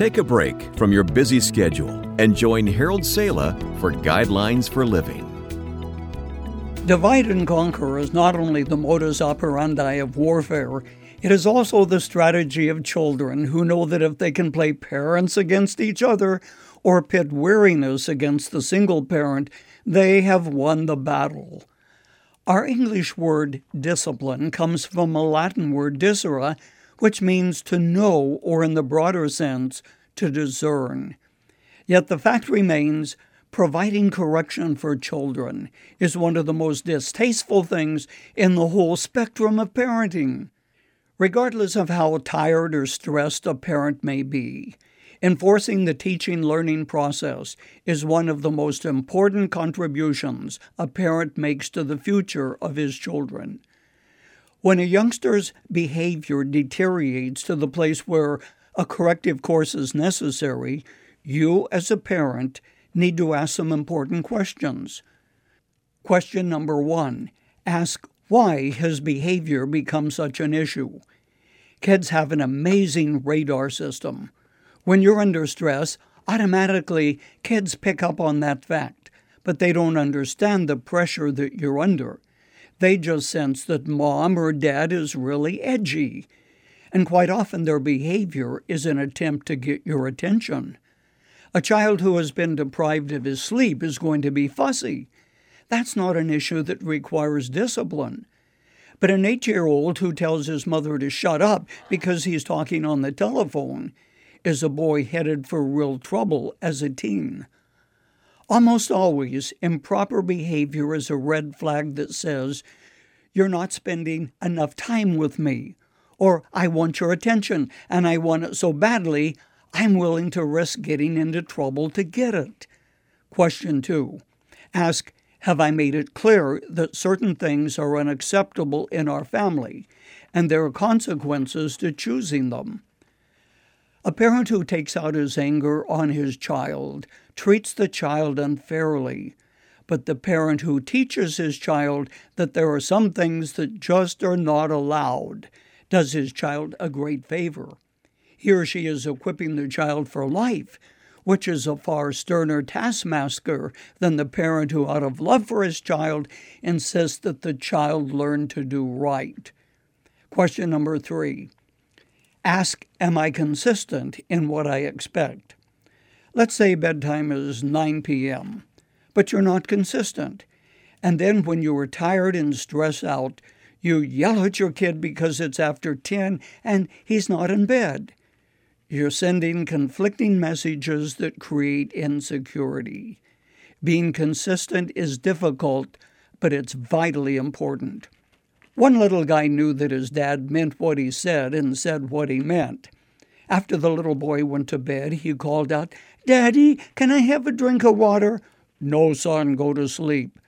Take a break from your busy schedule and join Harold Sala for Guidelines for Living. Divide and conquer is not only the modus operandi of warfare, it is also the strategy of children who know that if they can play parents against each other or pit weariness against the single parent, they have won the battle. Our English word discipline comes from a Latin word discere, which means to know, or in the broader sense, to discern. Yet the fact remains providing correction for children is one of the most distasteful things in the whole spectrum of parenting. Regardless of how tired or stressed a parent may be, enforcing the teaching learning process is one of the most important contributions a parent makes to the future of his children. When a youngster's behavior deteriorates to the place where a corrective course is necessary, you, as a parent, need to ask some important questions. Question number one Ask why his behavior becomes such an issue. Kids have an amazing radar system. When you're under stress, automatically kids pick up on that fact, but they don't understand the pressure that you're under. They just sense that mom or dad is really edgy. And quite often their behavior is an attempt to get your attention. A child who has been deprived of his sleep is going to be fussy. That's not an issue that requires discipline. But an eight year old who tells his mother to shut up because he's talking on the telephone is a boy headed for real trouble as a teen. Almost always, improper behavior is a red flag that says, You're not spending enough time with me, or I want your attention, and I want it so badly, I'm willing to risk getting into trouble to get it. Question two Ask, Have I made it clear that certain things are unacceptable in our family, and there are consequences to choosing them? A parent who takes out his anger on his child treats the child unfairly, but the parent who teaches his child that there are some things that just are not allowed does his child a great favor. He or she is equipping the child for life, which is a far sterner taskmaster than the parent who, out of love for his child, insists that the child learn to do right. Question number three Ask, Am I consistent in what I expect? Let's say bedtime is 9 p.m., but you're not consistent. And then when you are tired and stressed out, you yell at your kid because it's after 10 and he's not in bed. You're sending conflicting messages that create insecurity. Being consistent is difficult, but it's vitally important. One little guy knew that his dad meant what he said and said what he meant. After the little boy went to bed, he called out, Daddy, can I have a drink of water? No, son, go to sleep.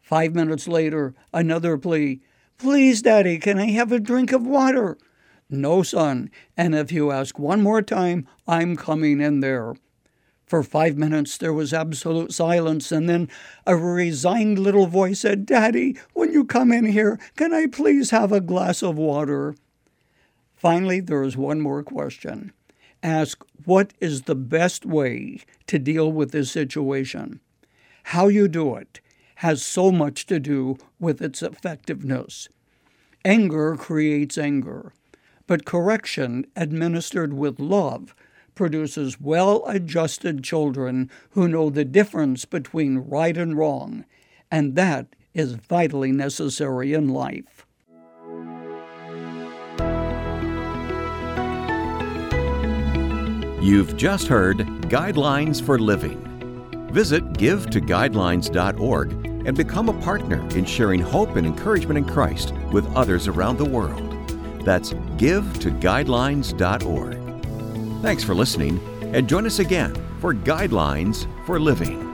Five minutes later, another plea, Please, Daddy, can I have a drink of water? No, son, and if you ask one more time, I'm coming in there. For five minutes there was absolute silence, and then a resigned little voice said, Daddy, when you come in here, can I please have a glass of water? Finally, there is one more question. Ask, what is the best way to deal with this situation? How you do it has so much to do with its effectiveness. Anger creates anger, but correction administered with love produces well adjusted children who know the difference between right and wrong, and that is vitally necessary in life. You've just heard Guidelines for Living. Visit givetoguidelines.org and become a partner in sharing hope and encouragement in Christ with others around the world. That's givetoguidelines.org. Thanks for listening, and join us again for Guidelines for Living.